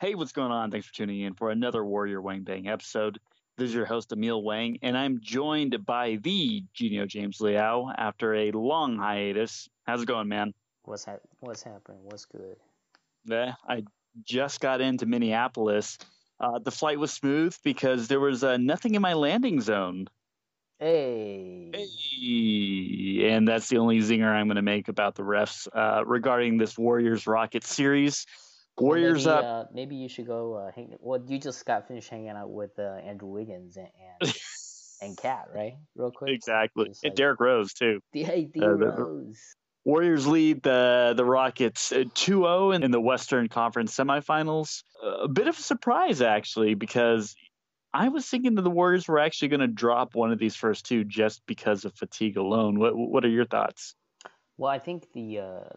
Hey, what's going on? Thanks for tuning in for another Warrior Wang Bang episode. This is your host, Emil Wang, and I'm joined by the Genio James Liao after a long hiatus. How's it going, man? What's hap- What's happening? What's good? Yeah, I just got into Minneapolis. Uh, the flight was smooth because there was uh, nothing in my landing zone. Hey. Hey, and that's the only zinger I'm going to make about the refs uh, regarding this Warriors Rockets series. Well, Warriors maybe, up. Uh, maybe you should go uh, hang. Well, you just got finished hanging out with uh, Andrew Wiggins and and, and Cat, right? Real quick. exactly. Just And like- Derrick Rose, too. Hey, D Uh, Rose. Warriors lead the the Rockets uh, 2-0 in, in the Western Conference semifinals. Uh, a bit of a surprise actually because I was thinking that the Warriors were actually going to drop one of these first two just because of fatigue alone. What what are your thoughts? Well, I think the uh,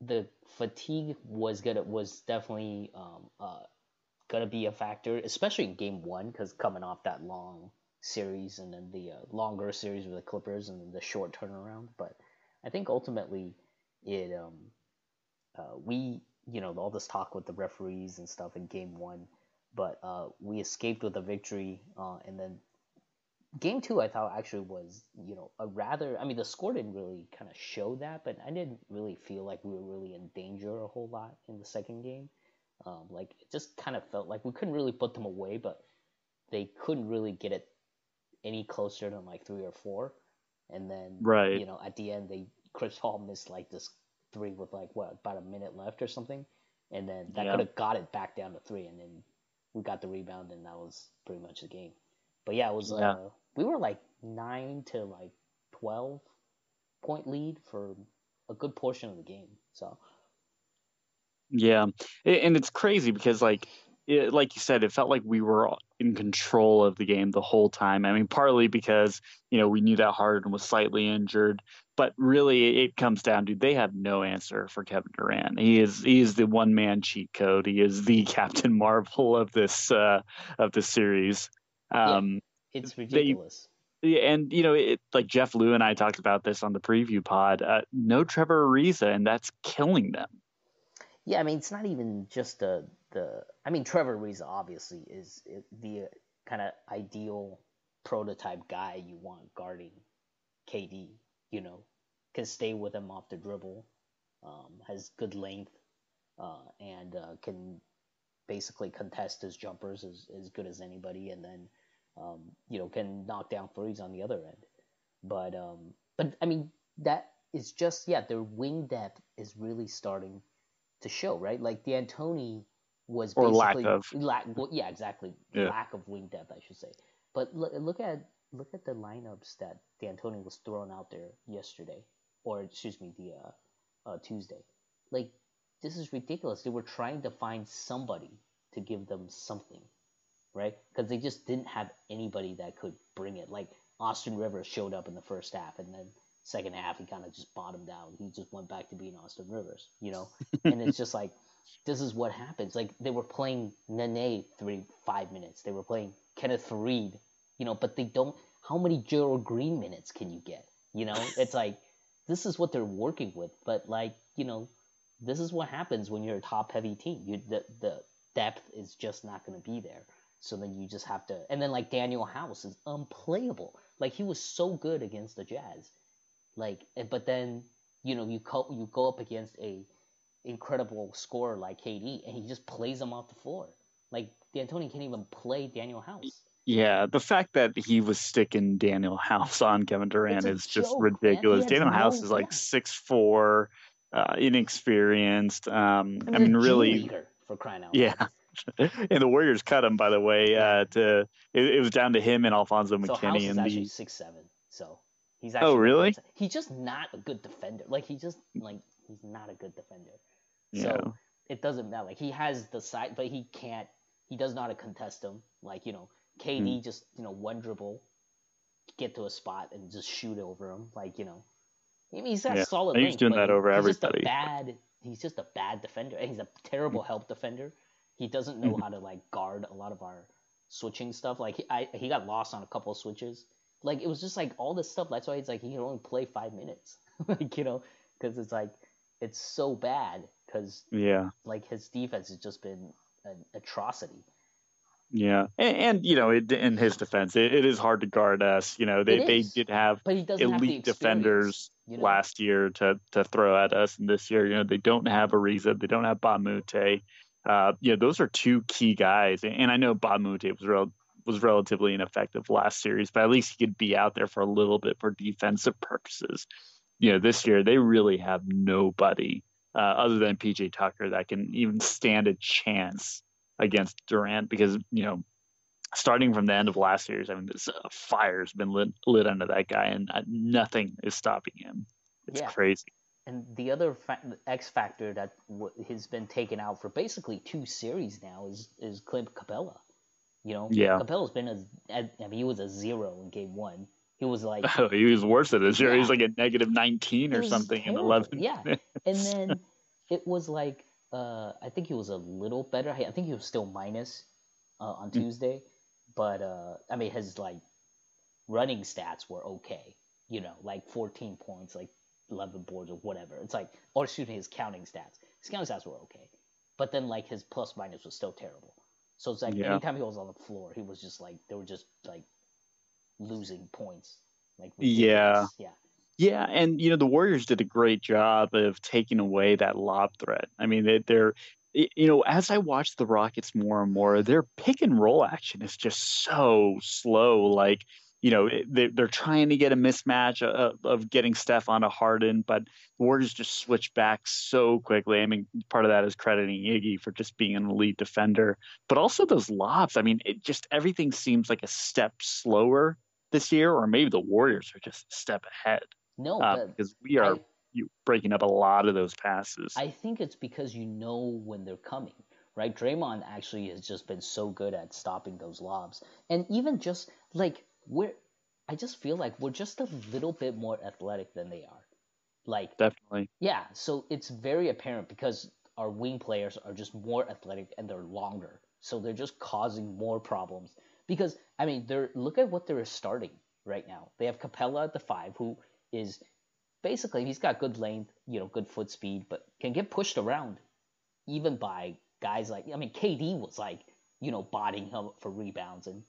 the fatigue was gonna was definitely um, uh, gonna be a factor, especially in Game One, because coming off that long series and then the uh, longer series with the Clippers and the short turnaround. But I think ultimately it um uh, we you know all this talk with the referees and stuff in Game One, but uh, we escaped with a victory, uh, and then game two I thought actually was you know a rather I mean the score didn't really kind of show that but I didn't really feel like we were really in danger a whole lot in the second game. Um, like it just kind of felt like we couldn't really put them away but they couldn't really get it any closer than like three or four and then Right. you know at the end they Chris Paul missed like this three with like what about a minute left or something and then that Yeah. could have got it back down to three and then we got the rebound and that was pretty much the game but yeah, it was. Yeah. Uh, we were like nine to like twelve point lead for a good portion of the game. So Yeah, and it's crazy because like it, like you said, it felt like we were in control of the game the whole time. I mean, partly because you know we knew that Harden was slightly injured, but really it comes down to they have no answer for Kevin Durant. He is he is the one man cheat code. He is the Captain Marvel of this uh, of this series. Yeah. Um, it's They- ridiculous. yeah, and you know, it, like Jeff Lou and I talked about this on the preview pod. Uh, no Trevor Ariza, and that's killing them. Yeah, I mean it's not even just the the. I mean Trevor Ariza obviously is the kind of ideal prototype guy you want guarding KD. You know, can stay with him off the dribble, um, has good length, uh, and uh, can basically contest his jumpers as, as good as anybody, and then um, you know can knock down threes on the other end. But um, but I mean that is just yeah, their wing depth is really starting to show, right? Like D'Antoni was Or lack basically of. lack. Well, yeah, exactly. Yeah. Lack of wing depth, I should say. But look, look at look at the lineups that D'Antoni was throwing out there yesterday, or excuse me, the uh, uh, Tuesday. Like this is ridiculous. They were trying to find somebody to give them something, right? Because they just didn't have anybody that could bring it. Like Austin Rivers showed up in the first half, and then second half he kind of just bottomed out. He just went back to being Austin Rivers, you know. and it's just like this is what happens. Like they were playing Nene three five minutes. They were playing Kenneth Faried, you know, but they don't. How many Gerald Green minutes can you get? You know, it's like this is what they're working with. But like you know, this is what happens when you're a top heavy team. You the the depth is just not going to be there. So then you just have to. And then like Danuel House is unplayable. Like he was so good against the Jazz. Like, but then you know you go you go up against a incredible scorer like KD, and he just plays him off the floor. Like D'Antoni can't even play Danuel House. Yeah, the fact that he was sticking Danuel House on Kevin Durant is just joke. He ridiculous. Daniel no- House is like six four, uh, inexperienced. Um, I mean, really, for crying out yeah. and the Warriors cut him, by the way. Uh, to it, it was down to him and Alfonzo So House McKinnie is in actually the. six seven. So he's actually oh really? He's just not a good defender. Like he just like he's not a good defender. So it doesn't matter. Like he has the side, but he can't. He does not contest him. Like you know, KD Hmm. just you know one dribble, get to a spot and just shoot over him. Like you know, I mean, he's got Yeah. solid. He's length, doing that over he's everybody. Just a bad. He's just a bad defender. and He's a terrible help defender. He doesn't know Mhm. how to like guard a lot of our switching stuff. Like he, I, he got lost on a couple of switches. Like it was just like all this stuff. That's why it's like he can only play five minutes. like you know, because it's like it's so bad because Yeah. like his defense has just been an atrocity. Yeah, and, and you know, it, in his defense, it, it is hard to guard us. You know, they they did have doesn't have elite defenders you know? last year to to throw at us, and this year, you know, they don't have Ariza, they don't have Mbah a Moute. Uh, you know, those are two key guys, and, and I know Mbah a Moute was real was relatively ineffective last series, but at least he could be out there for a little bit for defensive purposes. You know, this year they really have nobody uh, other than PJ Tucker that can even stand a chance against Durant because you know starting from the end of last series, I mean, this uh, fire's been lit, lit under that guy, and uh, nothing is stopping him. It's Yeah. crazy. And the other fa- X factor that w- has been taken out for basically two series now is is Clint Capela. You know, Yeah. Capela's been a, I mean, he was a zero in game one. He was like oh, he was worse at this year. Yeah. He's like a negative 19 or was something in terrible, 11. Yeah, and then it was like uh, I think he was a little better. I think he was still minus uh, on Mm. Tuesday, but uh, I mean his like running stats were okay. You know, like 14 points, like 11 boards or whatever. It's like, or excuse me, his counting stats. His counting stats were okay, but then like his plus minus was still terrible. So it's like Yeah. anytime he was on the floor, he was just like they were just like losing points. Like Yeah. ridiculous. yeah. Yeah, and you know the Warriors did a great job of taking away that lob threat. I mean, they, they're you know as I watch the Rockets more and more, their pick and roll action is just so slow. Like you know they, they're trying to get a mismatch of, of getting Steph onto Harden, but the Warriors just switch back so quickly. I mean, part of that is crediting Iggy for just being an elite defender, but also those lobs. I mean, it just everything seems like a step slower this year, or maybe the Warriors are just a step ahead No, uh, because we are I- breaking up a lot of those passes. I think it's because you know when they're coming, right? Draymond actually has just been so good at stopping those lobs, and even just like we're, I just feel like we're just a little bit more athletic than they are. Like, Definitely. yeah, so it's very apparent because our wing players are just more athletic and they're longer, so they're just causing more problems. Because I mean, they're look at what they're starting right now. They have Capela at the five, who is basically he's got good length, you know, good foot speed, but can get pushed around even by guys like I mean, KD was like you know bodying him for rebounds and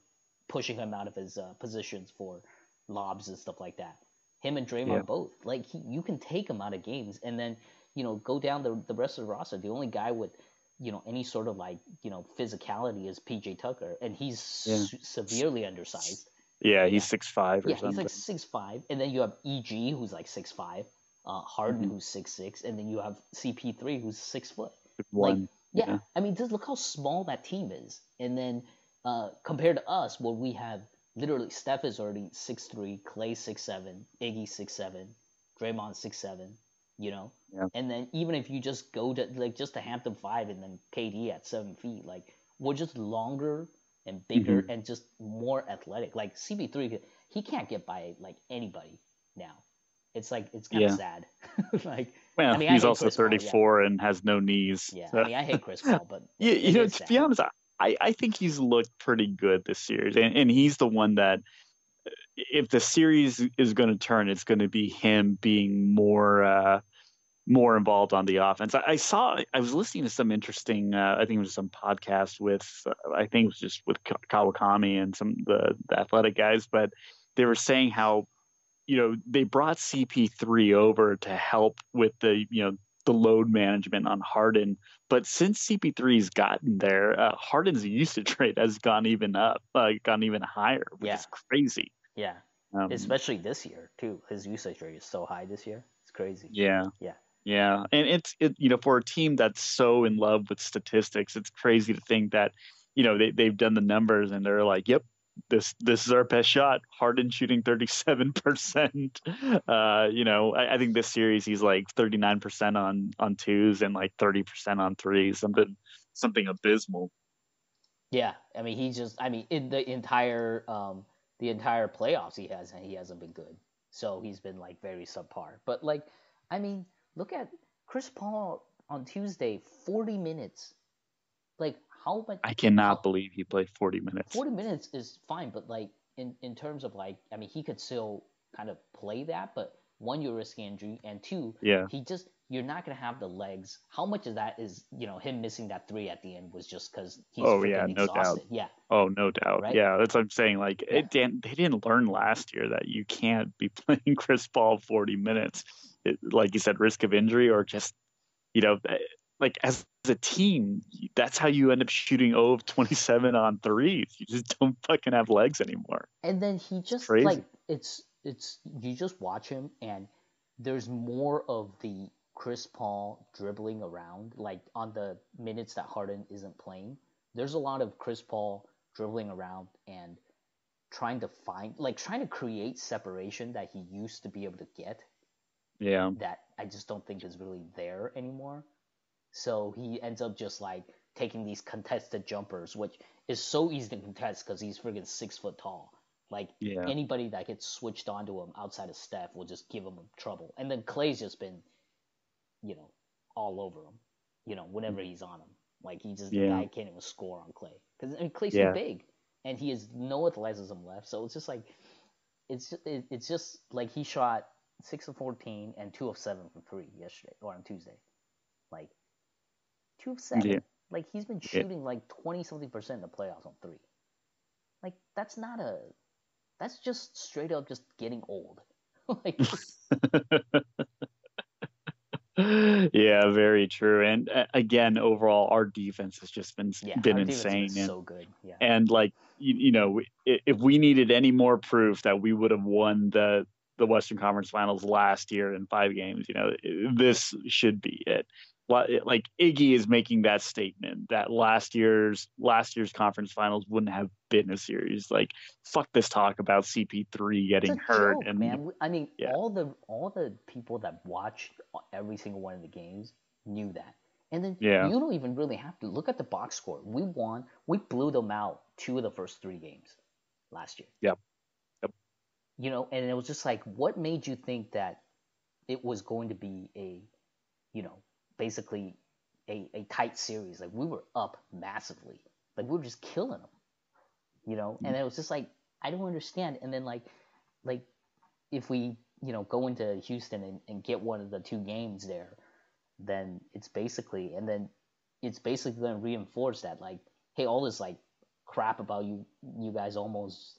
pushing him out of his uh, positions for lobs and stuff like that. Him and Draymond Yeah. both like he, you can take him out of games and then you know go down the the rest of the roster. The only guy with you know any sort of like you know physicality is PJ Tucker, and he's Yeah. s- severely undersized. Yeah, he's six five or Yeah, he's something. like six five, and then you have EG who's like six five, uh, Harden Mhm. who's six six, and then you have CP three who's six foot. One. Like, yeah, yeah. I mean, just look how small that team is, and then uh, compared to us, where we have literally Steph is already six three, Clay six seven, Iggy six seven, Draymond six seven, you know, Yeah. and then even if you just go to like just to Hampton five and then KD at seven feet, like we're just longer and bigger Mm-hmm. and just more athletic. Like CP three, he can't get by like anybody now. It's like it's kind of Yeah. sad. like Well, I mean, he's also Chris Paul, yeah. 34 and has no knees. yeah, so- I mean I hate Chris Paul, but Yeah, you know, to sad. be honest, I, I think he's looked pretty good this series, and, and he's the one that, if the series is going to turn, it's going to be him being more uh, more involved on the offense. I, I saw, I was listening to some interesting, uh, I think it was some podcast with, uh, I think it was just with Kawakami and some the, the athletic guys, but they were saying how, you know, they brought CP3 over to help with the, you know, the load management on Harden. But since CP3's gotten there, uh, Harden's usage rate has gone even up, uh, gone even higher, which Yeah. is crazy. Yeah, Um, especially this year too. His usage rate is so high this year. It's crazy. yeah. Yeah. Yeah. And it's, it, you know, for a team that's so in love with statistics, it's crazy to think that, you know, they, they've done the numbers and they're like, yep, this, this is our best shot. Harden shooting 37%. Uh, you know, I, I think this series he's like 39% on, on twos and like 30% on threes, something, something abysmal. Yeah, I mean he just I mean in the entire um the entire playoffs he has he hasn't been good. So he's been like very subpar. But like I mean, look at Chris Paul on Tuesday, 40 minutes. Like how much? I cannot how- believe he played 40 minutes. 40 minutes is fine, but like in in terms of like, I mean, he could still kind of play that, but one, you're risking injury, and two, Yeah. he just you're not gonna have the legs. How much of that is you know him missing that three at the end was just because he's Oh, yeah, no doubt. Yeah, Oh, no doubt. Right? Yeah, that's what I'm saying. Like, Yeah. it didn't, they didn't learn last year that you can't be playing Chris Paul 40 minutes. It, like you said, risk of injury or just, you know, eh, like as a team, that's how you end up shooting 0 of 27 on threes. You just don't fucking have legs anymore. and then he just Crazy. like it's it's you just watch him and there's more of the Chris Paul dribbling around like on the minutes that Harden isn't playing. There's a lot of Chris Paul dribbling around and trying to find like trying to create separation that he used to be able to get Yeah. that I just don't think is really there anymore. So he ends up just like taking these contested jumpers, which is so easy to contest because he's friggin' six foot tall. Like Yeah. anybody that gets switched onto him outside of Steph will just give him trouble. And then Clay's just been, you know, all over him. You know, whenever mm-hmm. he's on him, like he just the guy can't even score on Clay because I mean, Clay's Yeah. too big, and he has no athleticism left. So it's just like, it's just, it, it's just like he shot six of fourteen and two of seven from three yesterday or on Tuesday, like two of seven. Yeah. Like he's been Yeah. shooting like twenty something percent in the playoffs on three. Like that's not a, that's just straight up just getting old. like yeah, very true. And uh, again, overall, our defense has just been yeah, been insane. and, so good. Yeah. and like you, you know, if we needed any more proof that we would have won the the Western Conference Finals last year in five games, you know, this should be it. Li- Like Iggy is making that statement that last year's last year's conference finals wouldn't have been a series. Like, fuck this talk about CP3 getting hurt joke, and man. I mean, yeah. all the all the people that watched every single one of the games knew that. And then Yeah. you don't even really have to look at the box score. We won. We blew them out two of the first three games last year. Yep. Yep. You know, and it was just like, what made you think that it was going to be a, you know, basically a, a tight series? Like we were up massively. Like we were just killing them. You know, and it was just like I don't understand. And then like, like if we you know go into Houston and, and get one of the two games there, then it's basically and then it's basically going to reinforce that like, hey, all this like crap about you you guys almost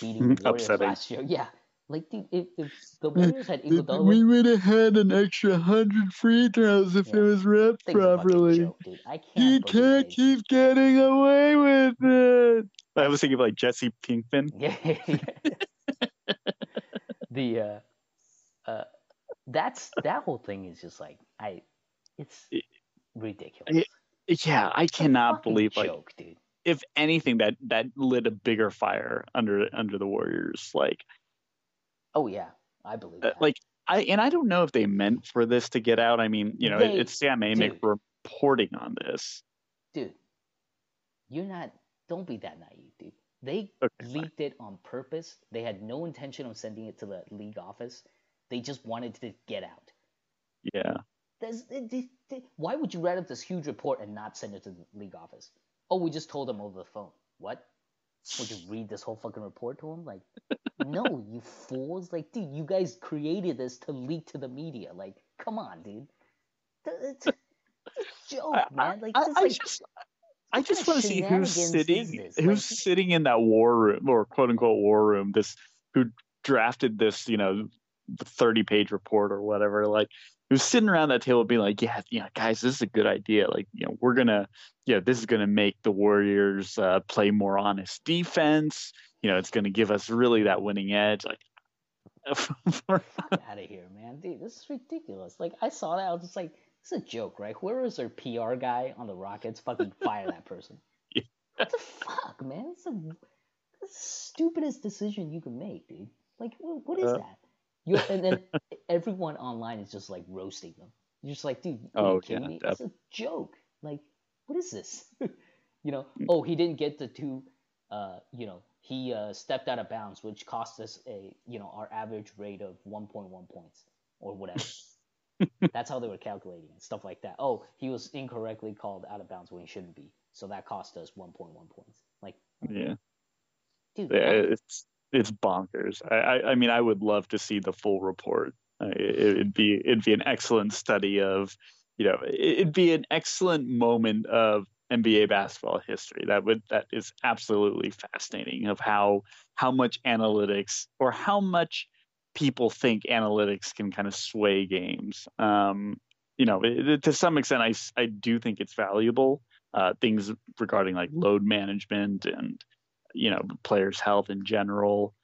beating the Warriors last year. Yeah, like dude, if, if the Warriors had Iguodala, we would have had an extra hundred free throws if Yeah. it was ripped thing's a fucking properly. joke, dude. I can't. He can't they- keep getting away with it. I was thinking of like Jesse Pinkman. Yeah. the uh, uh, that's that whole thing is just like I, it's It- ridiculous. Yeah, I cannot fucking believe like dude. if anything that that lit a bigger fire under under the Warriors. Like Oh yeah, I believe uh, like I and I don't know if they meant for this to get out. I mean, you know, it, it's Sam Amick reporting on this. dude, you're not. Don't be that naive, dude. They Okay, fine. leaked it on purpose. They had no intention of sending it to the league office. They just wanted to get out. Yeah. There's, it- it- it- why would you write up this huge report and not send it to the league office? Oh, we just told them over the phone. What? Would you read this whole fucking report to him? Like, no, you fools! Like, dude, you guys created this to leak to the media. Like, come on, dude. It's, it's a joke, I, man. Like, I, this, I like, just I just want to see who's sitting who's Like- sitting in that war room or quote unquote war room. This who drafted this, you know, thirty page report or whatever. Like who's sitting around that table being like, yeah, you know, guys, this is a good idea. Like, you know, we're gonna, yeah, this is gonna make the Warriors uh, play more honest defense. You know, it's gonna give us really that winning edge. Like, out of here, man. Dude, this is ridiculous. Like, I saw that, I was just like, this is a joke, right? Whoever is their PR guy on the Rockets, fucking fire that person. Yeah. What the fuck, man? It's the stupidest decision you can make, dude. Like, what is Uh. that? You're, and then everyone online is just like roasting them. You're just like, dude, are Oh, kidding yeah, me? It's a joke. Like, what is this? you know, oh, he didn't get the two. Uh, you know, he uh, stepped out of bounds, which cost us a, you know, our average rate of 1.1 points or whatever. That's how they were calculating it, stuff like that. Oh, he was incorrectly called out of bounds when he shouldn't be. so that cost us 1.1 points. Like, Yeah, dude, yeah it's it's bonkers. I, I mean, I would love to see the full report. It, it'd be it'd be an excellent study of, you know, it- it'd be an excellent moment of NBA basketball history. That would that is absolutely fascinating of how how much analytics or how much people think analytics can kind of sway games. Um, you know, it- to some extent, I I do think it's valuable. Uh, things regarding like load management and you know players' health in general,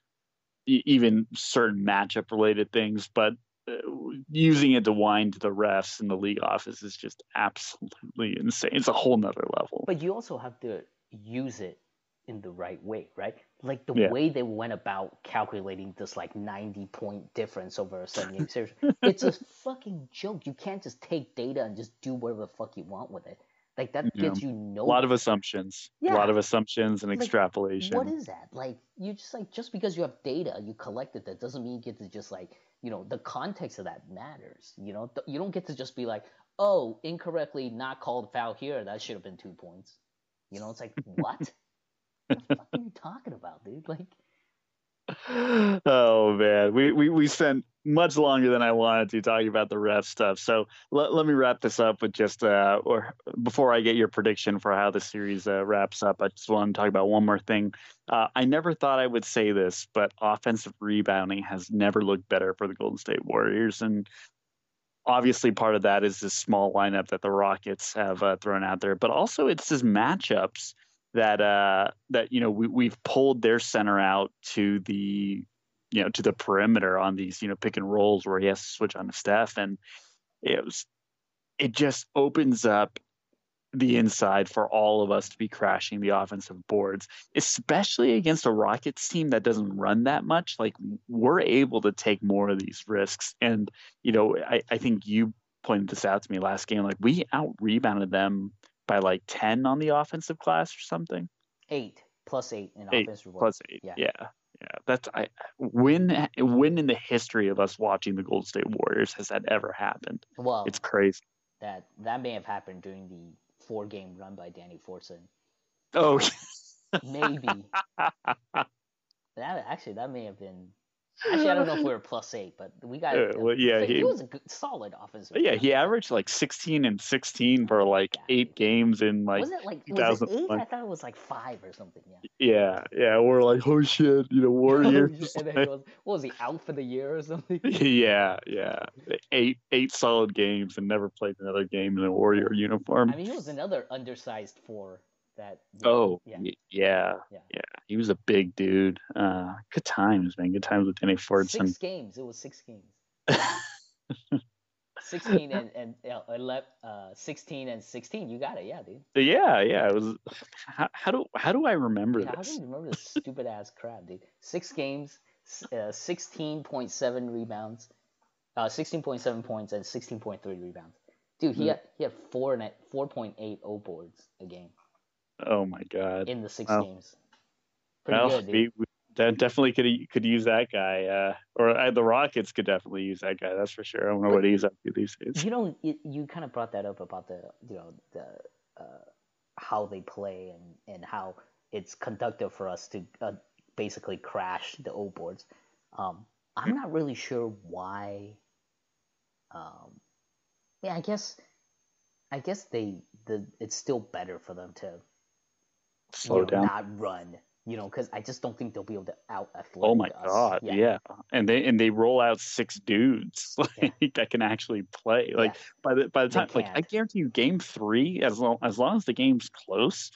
even certain matchup related things. But uh, using it to wind to the refs in the league office is just absolutely insane. It's a whole nother level. But you also have to use it in the right way, right? Like the Yeah. way they went about calculating this like 90 point difference over a seven game series. it's a fucking joke. You can't just take data and just do whatever the fuck you want with it. Like that gets you A lot of assumptions. Yeah. A lot of assumptions and Like, extrapolation. What is that? Like you just like just because you have data, you collected that doesn't mean you get to just like you know the context of that matters. You know you don't get to just be like, oh, incorrectly not called foul here. That should have been two points. You know, it's like what? what the fuck are you talking about, dude? Like oh man, we, we we spent much longer than I wanted to talking about the ref stuff. So let, let me wrap this up with just uh, or before I get your prediction for how the series uh, wraps up, I just want to talk about one more thing. Uh, I never thought I would say this, but offensive rebounding has never looked better for the Golden State Warriors, and obviously part of that is this small lineup that the Rockets have uh, thrown out there, but also it's his matchups that uh that you know we we've pulled their center out to the you know to the perimeter on these you know pick and rolls where he has to switch on to Steph. And it was it just opens up the inside for all of us to be crashing the offensive boards especially against a Rockets team that doesn't run that much. Like we're able to take more of these risks. And you know I, I think you pointed this out to me last game. Like we out rebounded them by like 10 on the offensive glass or something? Eight. Plus eight in Eight offensive plus eight. Yeah. yeah. Yeah, that's i when when in the history of us watching the Golden State Warriors has that ever happened? Well, it's crazy. that that may have happened during the four game run by Danny Fortson. oh Maybe. That actually that may have been. Actually, I don't know if we were plus eight, but we got. Uh, well, yeah, he, he- was a good, solid offensive. yeah he averaged like 16 and 16 for like Yeah. eight games in like was it like was it eight? 2001. I thought it was like five or something. Yeah. yeah yeah we're like oh shit you know Warriors and then he goes, what was he out for the year or something? yeah yeah eight eight solid games and never played another game in a Warrior uniform I mean, he was another undersized four. That. Oh, yeah. yeah, Yeah. yeah. He was a big dude. Uh, good times, man. Good times with Danny Fortson. Six games. It was six games. 16 and, and uh, 11, uh, 16 and 16. You got it. Yeah, dude. yeah, yeah. It was. How, how do how do I remember Yeah, how this? can you remember this stupid ass crap, dude? Six games, uh, 16.7 rebounds, uh, 16.7 points, and 16.3 rebounds. Dude, he Hmm. had he had four and 4.8 O boards a game Oh my god. in the six Wow. games. Pretty well, good, dude. we, we definitely could could use that guy. Uh, or uh, the Rockets could definitely use that guy. That's for sure. I don't know what he's up to these days. You know, you, you kind of brought that up about the you know the uh, how they play and and how it's conductive for us to uh, basically crash the old boards. Um, I'm not really sure why. Um, yeah, I guess I guess they the it's still better for them to Slow you know, down. not run. You know, because I just don't think they'll be able to out oh athletic. Oh my us. god, yeah. And they and they roll out six dudes like that can actually play. Like Yeah. by the by the time like I guarantee you game 3 as long as long as the game's close,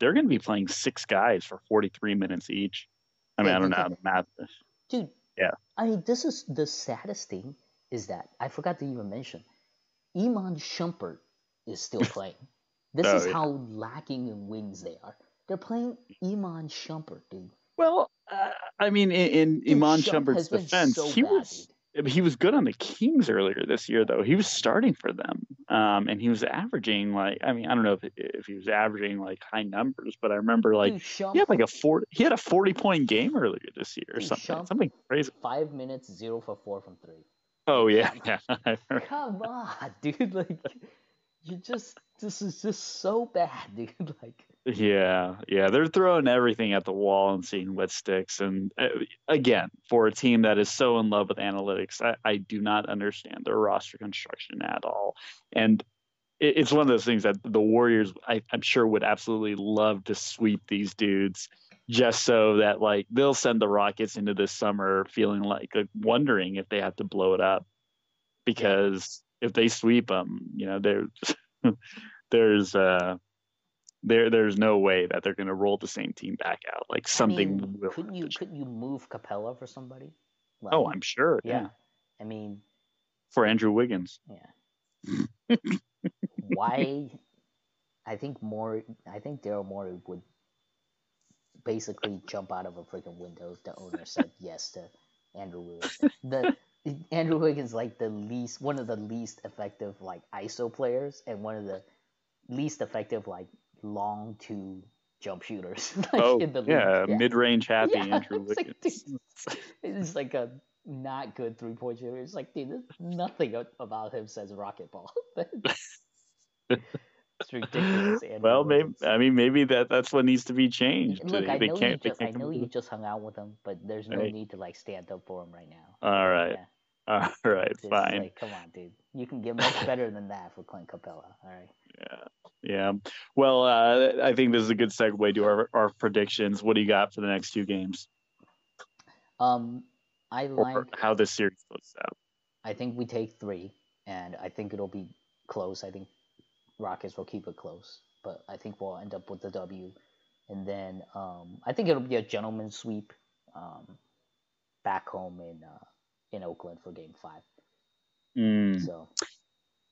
they're going to be playing six guys for 43 minutes each. I mean, Yeah, I don't know how to math this. dude. Yeah. I mean, this is the saddest thing is that I forgot to even mention, Iman Shumpert is still playing. This Oh, is yeah. how lacking in wings they are. They're playing Iman Shumpert, dude. Well, uh, I mean in, in Dude, Iman Shump Shumpert's defense, so he bad, was he was good on the Kings earlier this year though. He was starting for them. Um, and he was averaging like I mean, I don't know if if he was averaging like high numbers, but I remember like dude, He had like a four. He had a forty-point game earlier this year, or Dude, something. Something crazy. five minutes, zero for four from three. Oh yeah, yeah. Come on, dude. Like, you just this is just so bad, dude. Like, Yeah, yeah, they're throwing everything at the wall and seeing what sticks. And uh, again, for a team that is so in love with analytics, I, I do not understand their roster construction at all. And it, it's one of those things that the Warriors, I, I'm sure, would absolutely love to sweep these dudes, just so that like they'll send the Rockets into this summer feeling like, like wondering if they have to blow it up, because if they sweep them, you know, there's there's uh there there's no way that they're going to roll the same team back out. Like something I mean, couldn't you couldn't you move Capela for somebody? Oh, I'm sure. Yeah. yeah. I mean, For Andrew Wiggins. yeah. Why? I think more. I think Daryl Morey would basically jump out of a freaking window if the owner said yes to Andrew Wiggins. The Andrew Wiggins like the least one of the least effective like ISO players and one of the least effective like long two jump shooters. like, Oh, in the league. yeah, mid-range happy Yeah, Andrew it's like, Wiggins. dude, It's like a not good three point shooter. It's like, dude, nothing about him says rocket ball. it's ridiculous. Andrew well, maybe I mean maybe that that's what needs to be changed. Look, I know you just, I know you just hung out with him, but there's no Right. need to like stand up for him right now. All right, Yeah, all right, it's fine. Like, come on, dude. You can get much better than that for Clint Capela. All right. Yeah. Yeah. Well, uh, I think this is a good segue to our, our predictions. What do you got for the next two games, Um, I or like. how this series goes out? I think we take three, and I think it'll be close. I think Rockets will keep it close, but I think we'll end up with the W. And then um, I think it'll be a gentleman's sweep um, back home in uh, in Oakland for Game Five. Mm, So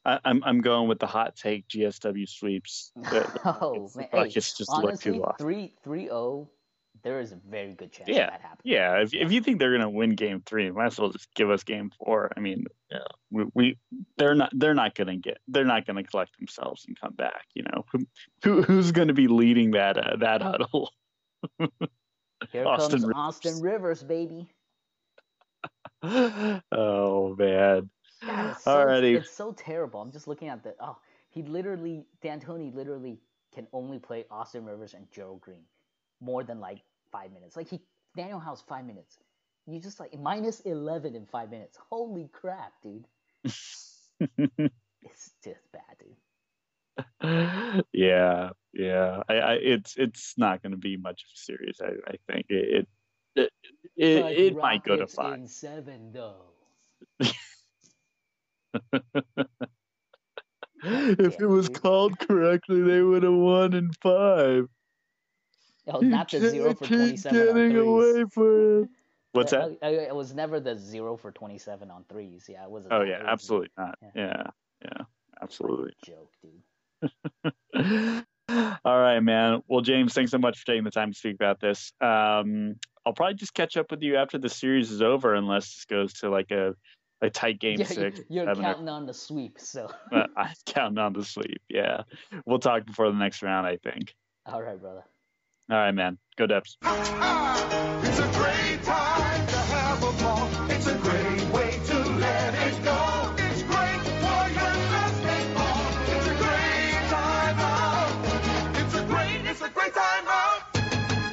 I, I'm I'm going with the hot take GSW sweeps. Oh man, hey, just honestly, too lost. three three zero. There is a very good chance Yeah, that happens. Yeah, if if you think they're gonna win Game Three, might as well just give us Game Four. I mean, yeah, we, we they're not they're not gonna get they're not gonna collect themselves and come back. You know, who, who who's gonna be leading that uh, that huddle? Here Austin comes Rivers. Austin Rivers, baby. oh man. God, it's so, Alrighty. it's so terrible. I'm just looking at the oh, he literally D'Antoni literally can only play Austin Rivers and Gerald Green more than like five minutes. Like he Danuel House five minutes. You just like minus eleven in five minutes. Holy crap, dude! It's just bad, dude. yeah, yeah. I, I it's it's not going to be much of a series. I, I think it it it, Like it might go to five. in seven though. if it was called correctly, they would have won in five. Oh, not the zero for twenty-seven getting threes. away from it. What's that? It was never the zero for twenty-seven on threes. Yeah, it was. Oh yeah, absolutely not. yeah. Yeah, yeah, absolutely. Joke, dude. All right, man. Well, James, thanks so much for taking the time to speak about this. Um, I'll probably just catch up with you after the series is over, unless this goes to like a a tight game yeah, six. You're counting a, on the sweep, so I'm counting on the sweep. Yeah, we'll talk before the next round, I think. All right, brother. All right, man. Go depths. It's a great time to have a ball. It's a great